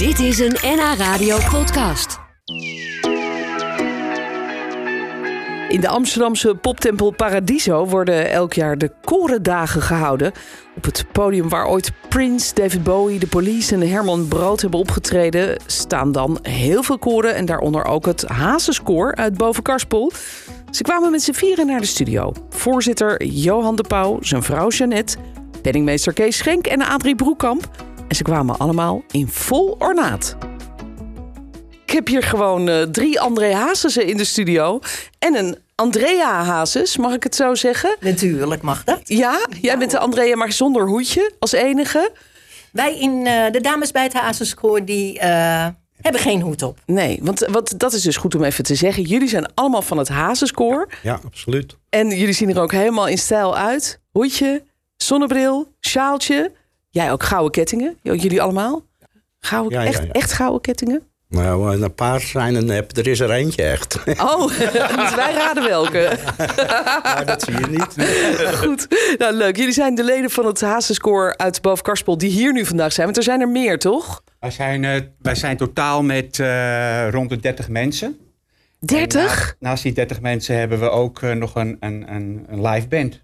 Dit is een NH Radio podcast. In de Amsterdamse poptempel Paradiso worden elk jaar de Korendagen gehouden. Op het podium waar ooit Prince, David Bowie, The Police en Herman Brood hebben opgetreden... staan dan heel veel koren en daaronder ook het Hazes-koor uit Bovenkarspel. Ze kwamen met z'n vieren naar de studio. Voorzitter Johan de Pauw, zijn vrouw Jeannette... penningmeester Kees Schenk en Adrie Broekamp. En ze kwamen allemaal in vol ornaat. Ik heb hier gewoon eh, drie André Hazesen in de studio. En een Andrea Hazes, mag ik het zo zeggen? Natuurlijk mag dat. Ja, jij bent de Andrea, maar zonder hoedje als enige. Wij in eh, de dames bij het Hazenschoor die eh, hebben geen hoed op. Nee, want, want dat is dus goed om even te zeggen. Jullie zijn allemaal van het Hazenschoor. Ja, absoluut. En jullie zien er ook helemaal in stijl uit. Hoedje, zonnebril, sjaaltje. Jij ook gouden kettingen. Jullie allemaal? Gouden, Ja, ja, echt, ja. echt gouden kettingen? Nou, een paar zijn een nep. Er is er eentje echt. Oh, moeten wij raden welke. Maar dat zie je niet. Goed, nou leuk. Jullie zijn de leden van het Hazenscore uit Bovenkarspel die hier nu vandaag zijn. Want er zijn er meer, toch? Wij zijn, eh, wij zijn totaal met eh, rond de 30 mensen. 30? En na- naast die 30 mensen hebben we ook eh, nog een, een, een, een live band.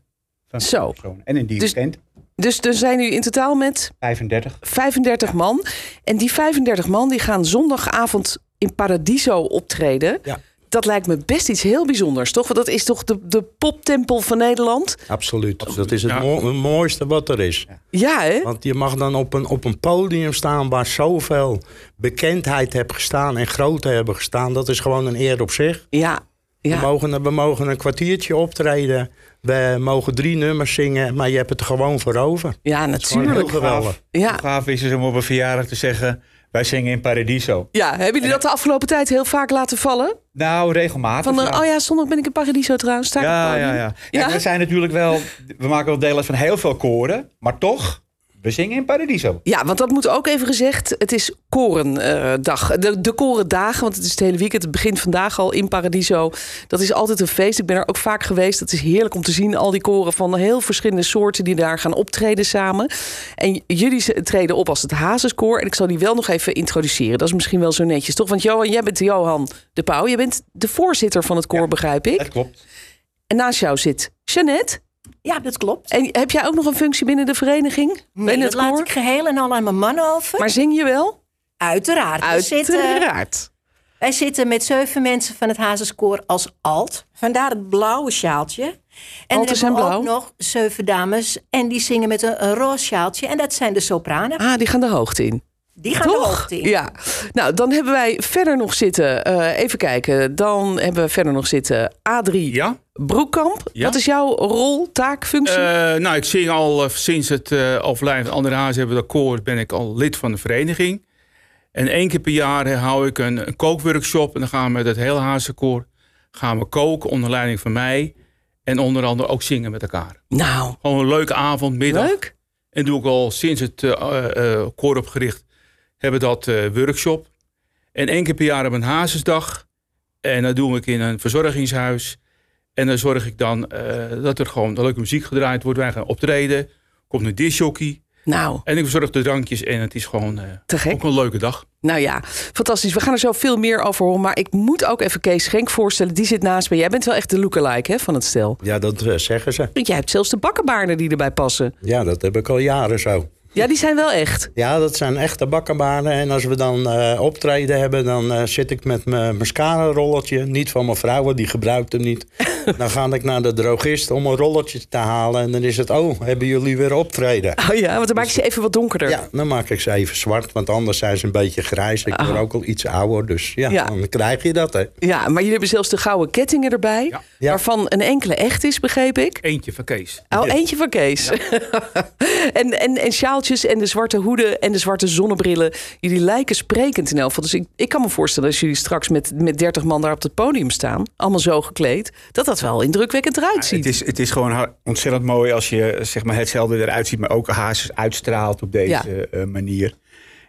Van Zo. personen. En een Dus- dirigent, Dus er zijn nu in totaal met 35. 35 man. En die 35 man die gaan zondagavond in Paradiso optreden. Ja. Dat lijkt me best iets heel bijzonders, toch? Want dat is toch de, de poptempel van Nederland? Absoluut. Dat is het Ja. mo- het mooiste wat er is. Ja, hè? Want je mag dan op een, op een podium staan waar zoveel bekendheid heeft gestaan en grootte hebben gestaan. Dat is gewoon een eer op zich. Ja. We, ja. mogen, we mogen een kwartiertje optreden. We mogen drie nummers zingen, maar je hebt het er gewoon voor over. Ja, Het is gewoon heel natuurlijk. geweldig. Ja. Hoe gaaf is het om op een verjaardag te zeggen... wij zingen in Paradiso. ja, hebben jullie dat de afgelopen tijd heel vaak laten vallen? Nou, regelmatig. Van, eh, ja. oh ja, zondag ben ik in Paradiso trouwens. Ja, ja, ja. Ja? Kijk, we zijn natuurlijk wel... We maken wel deel uit van heel veel koren. Maar toch, we zingen in Paradiso. Ja, want dat moet ook even gezegd. Het is Korendag. de, de Korendagen, want het is het hele weekend. Het begint vandaag al in Paradiso. Dat is altijd een feest. Ik ben er ook vaak geweest. Het is heerlijk om te zien. Al die koren van heel verschillende soorten die daar gaan optreden samen. En jullie treden op als het Hazes-koor. En ik zal die wel nog even introduceren. Dat is misschien wel zo netjes, toch? Want Johan, jij bent Johan de Pauw. Je bent de voorzitter van het koor, begrijp ik. Dat klopt. En naast jou zit Jeannette. Ja, dat klopt. En heb jij ook nog een functie binnen de vereniging? Nee, binnen dat het laat koor? ik geheel en al aan mijn man over. Maar zing je wel? Uiteraard. Zitten, Uiteraard. wij zitten met zeven mensen van het Hazenschoor als alt. Vandaar het blauwe sjaaltje. En dan Alten zijn hebben we ook nog zeven dames. En die zingen met een, een roze sjaaltje. En dat zijn de sopranen. Ah, die gaan de hoogte in. Die gaan de Toch? hoogte in. Ja. Nou, dan hebben wij verder nog zitten. eh, even kijken. Dan hebben we verder nog zitten Adrie Ja, Broekkamp. Ja. Wat is jouw rol, taak, functie? Eh, nou, ik zing al eh, sinds het eh overlijden van André Haas hebben we dat koor, ben ik al lid van de vereniging. En één keer per jaar hou ik een, een kookworkshop en dan gaan we met het hele Hazenkoor gaan we koken onder leiding van mij. En onder andere ook zingen met elkaar. nou, Gewoon een leuke avond, middag. leuk. En doe ik al sinds het eh, eh, eh, koor opgericht, hebben dat eh, workshop. En één keer per jaar hebben we een hazesdag. En dat doe ik in een verzorgingshuis. En dan zorg ik dan eh, dat er gewoon leuke muziek gedraaid wordt. Wij gaan optreden. Komt een disjockey. Nou, En ik verzorg de drankjes. En het is gewoon eh, te gek. ook een leuke dag. Nou ja, fantastisch. We gaan er zo veel meer over horen. Maar ik moet ook even Kees Schenk voorstellen. Die zit naast me. Jij bent wel echt de lookalike hè, van het stel. Ja, dat zeggen ze. Want jij hebt zelfs de bakkenbaarden die erbij passen. Ja, dat heb ik al jaren zo. Ja, die zijn wel echt. Ja, dat zijn echte bakkenbaarden. En als we dan eh, optreden hebben, dan eh, zit ik met mijn mascara-rolletje. Niet van mijn vrouw, want die gebruikt hem niet. dan ga ik naar de drogist om een rolletje te halen. En dan is het, oh, hebben jullie weer optreden? Oh ja, want dan maak je ze even wat donkerder. Ja, dan maak ik ze even zwart, want anders zijn ze een beetje grijs. Ik word Ah. ook al iets ouder, dus ja, Ja. dan krijg je dat, hè. Ja, maar jullie hebben zelfs de gouden kettingen erbij. Ja. Ja. Waarvan een enkele echt is, begreep ik. Eentje van Kees. Oh, eentje van Kees. en, en, en en de zwarte hoeden en de zwarte zonnebrillen. Jullie lijken sprekend in elk geval. Dus ik, ik kan me voorstellen als jullie straks met, met 30 man daar op het podium staan. Allemaal zo gekleed. Dat dat wel indrukwekkend eruit ziet. Het is, het is gewoon ontzettend mooi als je zeg maar, hetzelfde eruit ziet, maar ook hazes uitstraalt op deze Ja. eh, manier.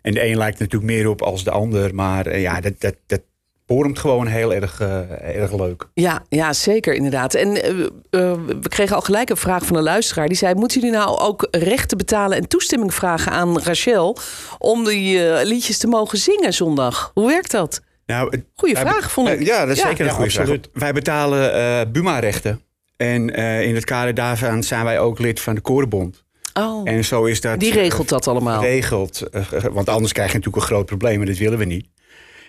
En de een lijkt natuurlijk meer op als de ander, maar eh, ja, dat, dat, dat, poremt gewoon heel erg, eh, erg leuk. Ja, ja, zeker inderdaad. En eh, eh, we kregen al gelijk een vraag van een luisteraar. Die zei, moeten jullie nou ook rechten betalen en toestemming vragen aan Rachel... om die liedjes te mogen zingen zondag? Hoe werkt dat? Nou, Goeie vraag, be- vond ik. Ja, dat is Ja. zeker een Ja, goede vraag. Wij betalen eh Buma-rechten. En eh, in het kader daarvan zijn wij ook lid van de Korenbond. Oh, En zo is dat... die regelt dat allemaal. Geregeld. eh, want anders krijg je natuurlijk een groot probleem en dat willen we niet.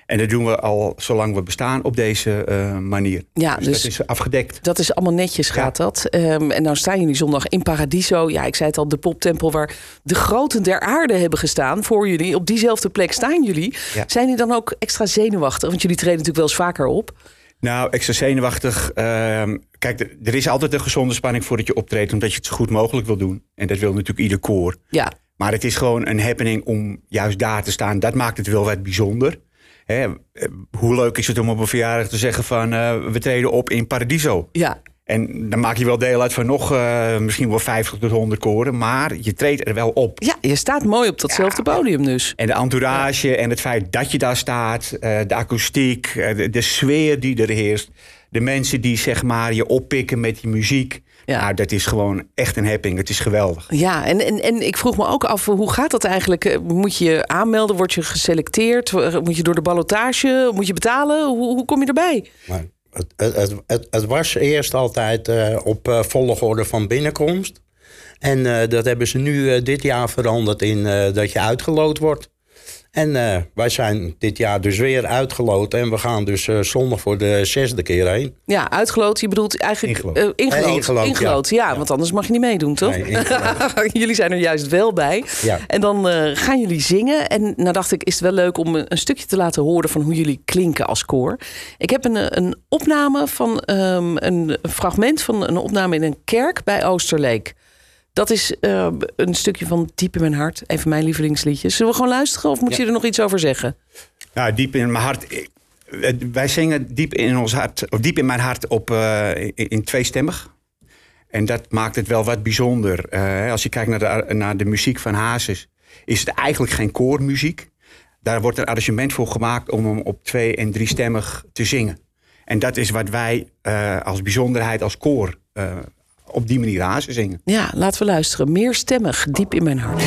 En dat doen we al zolang we bestaan op deze eh, manier. Ja, dus, dus- dat is afgedekt. Dat is allemaal netjes, gaat dat. Ehm, en nou staan jullie zondag in Paradiso. Ja, ik zei het al, de poptempel waar de groten der aarde hebben gestaan voor jullie. Op diezelfde plek staan jullie. Ja. Zijn jullie dan ook extra zenuwachtig? Want jullie treden natuurlijk wel eens vaker op. Nou, extra zenuwachtig. ehm, kijk, er- er is altijd een gezonde spanning voordat je optreedt, omdat je het zo goed mogelijk wil doen. En dat wil natuurlijk ieder koor. Ja, Maar het is gewoon een happening om juist daar te staan. Dat maakt het wel wat bijzonder. Hè, eh, hoe leuk is het om op een verjaardag te zeggen van eh, we treden op in Paradiso. ja. En dan maak je wel deel uit van nog eh, misschien wel 50 tot 100 koren. Maar je treedt er wel op. Ja, je staat mooi op datzelfde podium dus. En de entourage en het feit dat je daar staat, de akoestiek, de, de sfeer die er heerst, de mensen die zeg maar je oppikken met die muziek. Ja. Nou, dat is gewoon echt een happing. Het is geweldig. Ja, en, en, en ik vroeg me ook af, hoe gaat dat eigenlijk? Eh, Moet je aanmelden? Word je geselecteerd? Moet je door de ballotage? Moet je betalen? Hoe, hoe kom je erbij? Maar het, het, het, het, het was eerst altijd eh, op eh, volgorde van binnenkomst. En eh, dat hebben ze nu eh, dit jaar veranderd in eh, dat je uitgeloot wordt. En eh, wij zijn dit jaar dus weer uitgeloot. En we gaan dus eh, zondag voor de zesde keer heen. Ja, uitgeloot. Je bedoelt eigenlijk Ingeloot. ingeloot. Eh, ingeloot, Ingeloot, ja. want anders mag je niet meedoen, toch? Nee, jullie zijn er juist wel bij. Ja. En dan gaan jullie zingen. En nou dacht ik, is het wel leuk om een, stukje te laten horen van hoe jullie klinken als koor. Ik heb een, een opname van ehm, een fragment van een opname in een kerk bij Oosterleek. Dat is eh, een stukje van Diep in mijn hart. Een van mijn lievelingsliedjes. Zullen we gewoon luisteren of moet je er nog iets over zeggen? Nou, diep in mijn hart. eh, Wij zingen diep in ons hart, of diep in mijn hart op eh, in, tweestemmig. En dat maakt het wel wat bijzonder. Als je kijkt naar de, naar de muziek van Hazes, is het eigenlijk geen koormuziek. Daar wordt een arrangement voor gemaakt om hem op twee- en driestemmig te zingen. En dat is wat wij als bijzonderheid, als koor, eh, op die manier Hazes zingen. Ja, laten we luisteren. Meerstemmig, Diep in mijn hart.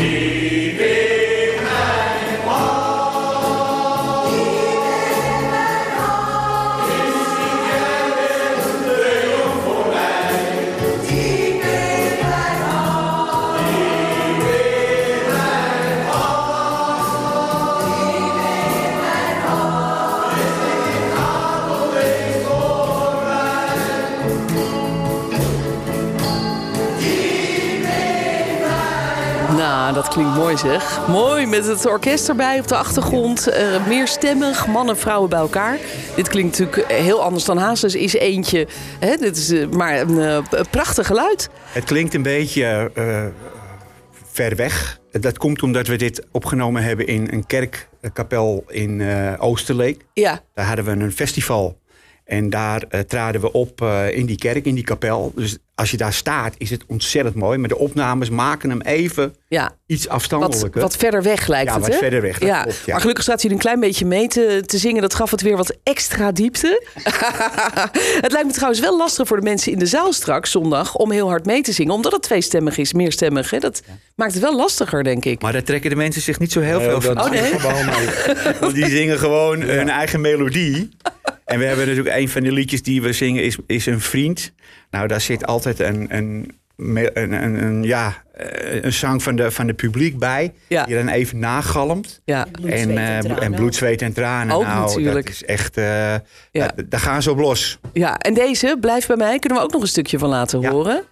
Dat klinkt mooi zeg. Mooi, met het orkest erbij op de achtergrond. eh meerstemmig, mannen en vrouwen bij elkaar. Dit klinkt natuurlijk heel anders dan Hazes is eentje. Hè, dit is eh, maar een eh, prachtig geluid. Het klinkt een beetje eh, ver weg. Dat komt omdat we dit opgenomen hebben in een kerkkapel in eh, Oosterleek. Ja, Daar hadden we een festival. En daar traden we op eh, in die kerk, in die kapel. Dus als je daar staat, is het ontzettend mooi. Maar de opnames maken hem even ja. iets afstandelijker. wat verder weg lijkt Ja, het, wat hè? verder weg, ja. klopt, ja. Maar gelukkig staat hij een klein beetje mee te, te zingen. Dat gaf het weer wat extra diepte. het lijkt me trouwens wel lastig voor de mensen in de zaal straks zondag... om heel hard mee te zingen, omdat het tweestemmig is, meerstemmig. Hè? Dat maakt het wel lastiger, denk ik. Maar daar trekken de mensen zich niet zo heel veel van. Oh, nee? Want die zingen gewoon hun eigen melodie. En we hebben natuurlijk een van de liedjes die we zingen is, is een vriend. Nou, daar zit altijd een, een, een, een, een, ja, eh, een zang van de, van de publiek bij. Ja. Die dan even nagalmt. Ja. Bloed, en, zweet en eh, tranen. en bloed, zweet en tranen. Ook nou, natuurlijk. dat is echt... eh, Ja. daar, daar gaan ze op los. Ja, en deze, Blijf bij mij, kunnen we ook nog een stukje van laten Ja. horen.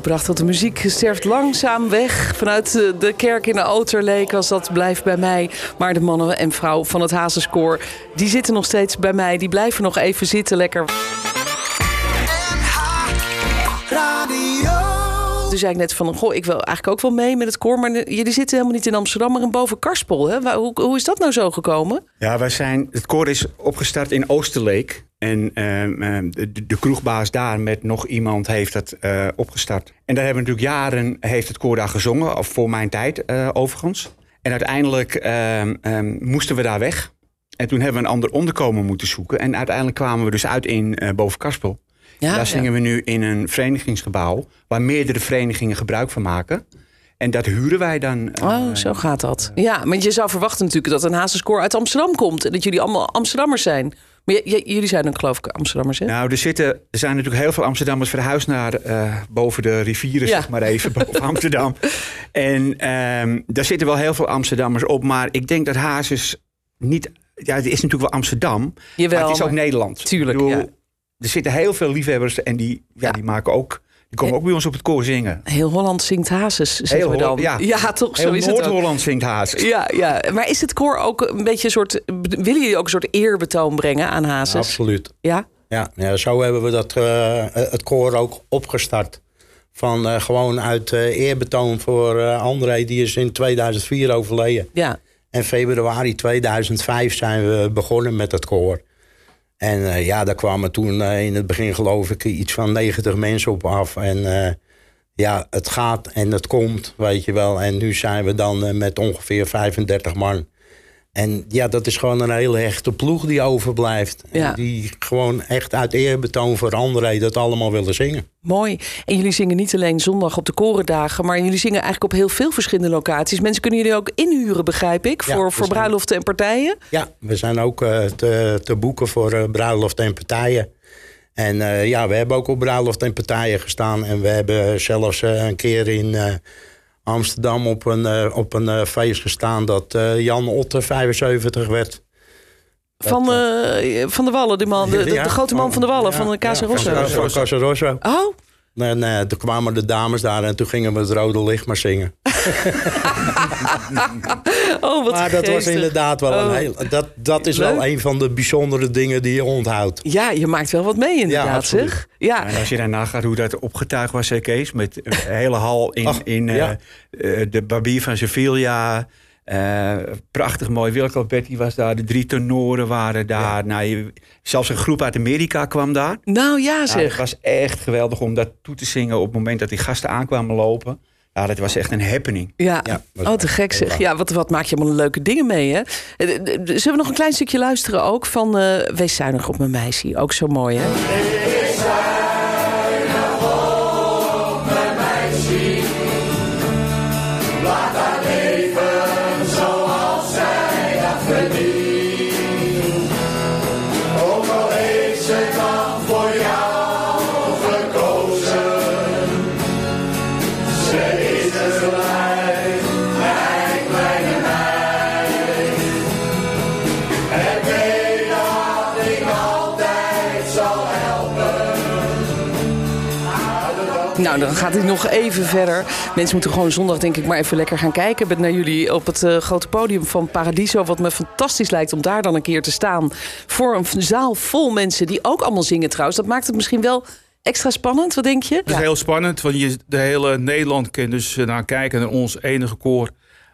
Nou, prachtig. De muziek sterft langzaam weg. Vanuit de- de kerk in de Oterleek was dat blijft bij mij. Maar de mannen en vrouw van het Hazenskoor, die zitten nog steeds bij mij. Die blijven nog even zitten lekker. Toen zei ik net van, goh, ik wil eigenlijk ook wel mee met het koor. Maar jullie zitten helemaal niet in Amsterdam, maar in boven Karspel. Hè? Waar- Hoe, hoe is dat nou zo gekomen? Ja, wij zijn, het koor is opgestart in Oosterleek. En ehm, ehm, de, de kroegbaas daar met nog iemand heeft dat eh, opgestart. En daar hebben we natuurlijk jaren, heeft het koor daar gezongen. Of voor mijn tijd eh, overigens. En uiteindelijk ehm, moesten we daar weg. En toen hebben we een ander onderkomen moeten zoeken. En uiteindelijk kwamen we dus uit in eh boven Karspel. Ja, daar zingen we nu in een verenigingsgebouw... waar meerdere verenigingen gebruik van maken. En dat huren wij dan. Oh, zo gaat dat. Ja, maar je zou verwachten natuurlijk dat een Hazenskoor uit Amsterdam komt. En dat jullie allemaal Amsterdammers zijn. Maar jullie zijn dan geloof ik Amsterdammers, hè? Nou, er, zitten, er zijn natuurlijk heel veel Amsterdammers verhuisd naar eh, boven de rivieren, Ja. zeg maar even, boven Amsterdam. En ehm, daar zitten wel heel veel Amsterdammers op, maar ik denk dat Hazes niet... Ja, het is natuurlijk wel Amsterdam, Jawel, maar het is ook Nederland. Tuurlijk, bedoel, ja. Er zitten heel veel liefhebbers en die, ja, Ja. die maken ook... Die komen ook bij ons op het koor zingen. Heel Holland zingt Hazes, zeggen we dan. Ja. toch, zo Heel is. Noord-Holland zingt Hazes. Ja, ja, maar is het koor ook een beetje een soort... Willen jullie ook een soort eerbetoon brengen aan Hazes? Absoluut. Ja? Ja, ja, zo hebben we dat, eh, het koor ook opgestart. Van eh, gewoon uit eh, eerbetoon voor eh, André, die is in 2004 overleden. Ja. En februari 2005 zijn we begonnen met het koor. En eh, ja, daar kwamen toen eh, in het begin geloof ik iets van 90 mensen op af. En eh, ja, het gaat en het komt, weet je wel. En nu zijn we dan met ongeveer 35 man. En ja, dat is gewoon een hele hechte ploeg die overblijft. En Ja. Die gewoon echt uit eerbetoon voor André dat allemaal willen zingen. Mooi. En jullie zingen niet alleen zondag op de korendagen, maar jullie zingen eigenlijk op heel veel verschillende locaties. Mensen kunnen jullie ook inhuren, begrijp ik, Ja, voor, we voor zijn- bruiloften en partijen. Ja, we zijn ook eh, te, te boeken voor eh bruiloft en partijen. En eh, ja, we hebben ook op bruiloft en partijen gestaan. En we hebben zelfs een keer in Amsterdam op een, eh, op een eh, feest gestaan... dat eh, Jan Otte 75 werd. Van, eh, van de Wallen, die man, de, de, Ja, de grote man van de Wallen, ja, van de Casa Rosso. Van, van Casa Rosso. Oh, En eh, toen kwamen de dames daar en toen gingen we het rode licht maar zingen. oh wat maar dat was inderdaad wel een Oh. heel... Dat, dat is wel een van de bijzondere dingen die je onthoudt. Ja, je maakt wel wat mee inderdaad, zeg. Ja, En als je daarna gaat hoe dat opgetuigd was, hè, Kees, met een hele hal in, Ach, in eh, ja. eh, de barbier van Sevilla. eh, prachtig mooi. Wilco Alberti was daar, de drie tenoren waren daar. Nou, je- zelfs een groep uit Amerika kwam daar. nou ja Nou, zeg. het was echt geweldig om dat toe te zingen op het moment dat die gasten aankwamen lopen. Ja, dat was echt een happening. Ja, oh te gek zeg. Ja, wat, wat maak je allemaal leuke dingen mee, hè? Eh, eh, eh, Zullen we nog een klein stukje luisteren ook van Wees zuinig op mijn meisje. Ook zo mooi, hè? Nou, dan gaat het nog even verder. Mensen moeten gewoon zondag denk ik maar even lekker gaan kijken met naar jullie op het eh, grote podium van Paradiso. Wat me fantastisch lijkt om daar dan een keer te staan. Voor een zaal vol mensen die ook allemaal zingen trouwens. Dat maakt het misschien wel extra spannend. Wat denk je? Het is heel spannend, want je, de hele Nederland kan dus eh, naar kijken naar ons enige koor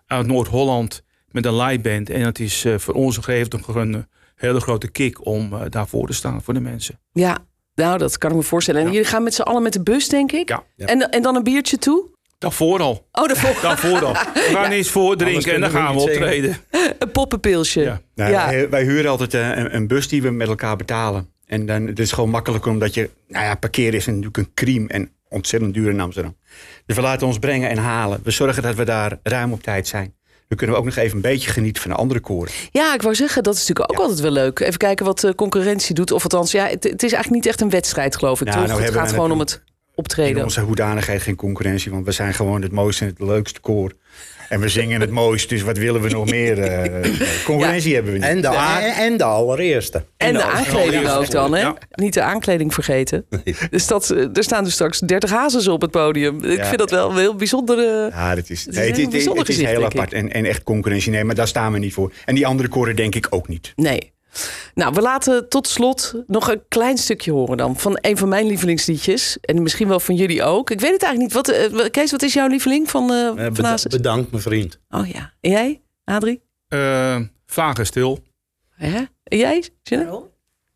uit Noord-Holland met een live band. En het is eh, voor ons gegeven een hele grote kick om daarvoor te staan voor de mensen. Ja, nou dat kan ik me voorstellen. En Ja. jullie gaan met z'n allen met de bus, denk ik? Ja. En, en dan een biertje toe? Daarvoor al. Oh, daarvoor Daarvoor al. We gaan eens voor drinken en dan we gaan we optreden. een poppenpilsje. Ja. Nou, Ja. wij, wij huren altijd eh, een, een bus die we met elkaar betalen. En dan, het is gewoon makkelijker omdat je... Nou ja, parkeren is natuurlijk een crime en ontzettend duur in Amsterdam. Dus we laten ons brengen en halen. We zorgen dat we daar ruim op tijd zijn. Dan kunnen we ook nog even een beetje genieten van de andere koren. Ja, ik wou zeggen, dat is natuurlijk ook altijd wel leuk. Even kijken wat de concurrentie doet. Of althans, ja, het, het is eigenlijk niet echt een wedstrijd, geloof ik. Nou, toch? nou het gaat gewoon om het. Optreden. In onze hoedanigheid geen concurrentie, want we zijn gewoon het mooiste en het leukste koor. En we zingen het mooist, dus wat willen we nog meer? eh, concurrentie hebben we niet. En de, a- en de allereerste. En de En de aankleding ook dan, hè? Ja. Niet de aankleding vergeten. Dus dat, eh, er staan dus straks 30 hazes op het podium. Ik Ja. vind dat wel een heel bijzondere... Ja, dat is, Het is nee, het, is- bijzonder het is gezicht, heel apart en, en echt concurrentie. Nee, maar daar staan we niet voor. En die andere koren denk ik ook niet. Nee. Nou, we laten tot slot nog een klein stukje horen dan. Van een van mijn lievelingsliedjes. En misschien wel van jullie ook. Ik weet het eigenlijk niet. Wat, eh, Kees, wat is jouw lieveling van, eh Eh, van beda- bedankt, mijn vriend. Oh ja. En jij, Adrie? Vaag en stil. Hè? En jij?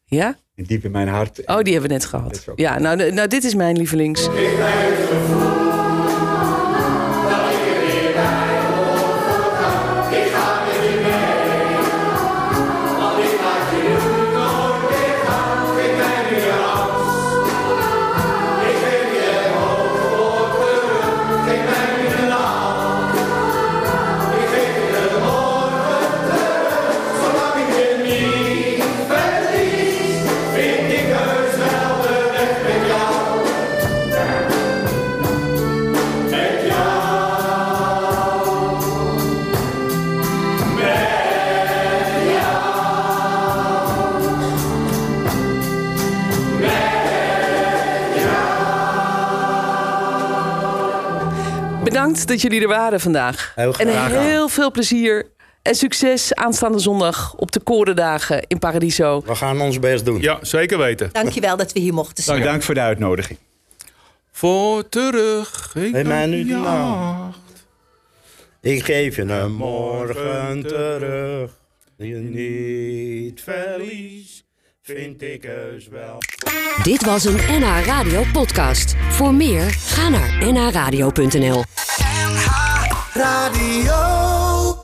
Ja? Diep in mijn hart. Oh, die hebben we net gehad. Ja, nou, nou dit is mijn lievelings. Dat jullie er waren vandaag. Heel graag en heel veel plezier en succes aanstaande zondag op de Korendagen in Paradiso. We gaan ons best doen. Ja, zeker weten. Dankjewel dat we hier mochten zijn. Bedankt voor de uitnodiging. Voor terug. Ik Hey, mij dank nu nacht. Ik geef je een morgen terug. Die je niet verlies, vind ik heus wel. Dit was een NH Radio podcast. Voor meer, ga naar nhradio.nl. Radio.